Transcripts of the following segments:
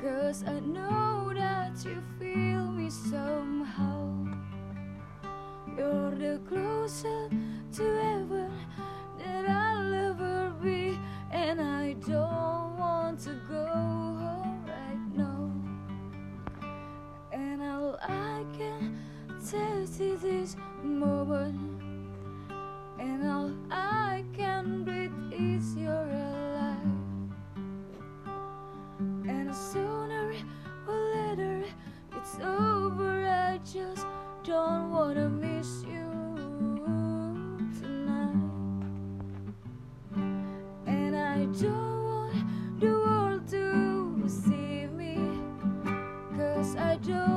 Cause I know that you feel me somehow. You're the closest to heaven that I'll ever be, and I don't want to go home right now. And all I can taste is this moment, and all I sooner or later it's over. I just don't wanna miss you tonight. And I don't want the world to see me. Cause I don't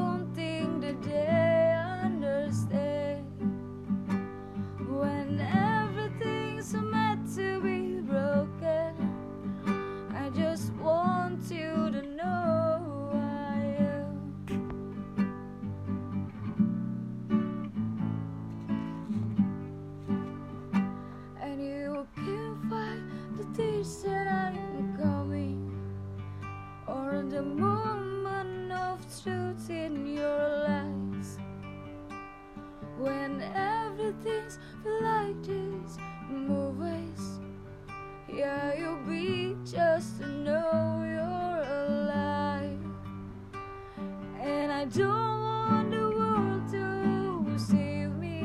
a moment of truth in your lies. When everything's like this movies yeah you'll be just to know you're alive. And i don't want the world to save me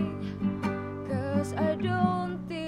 cause i don't think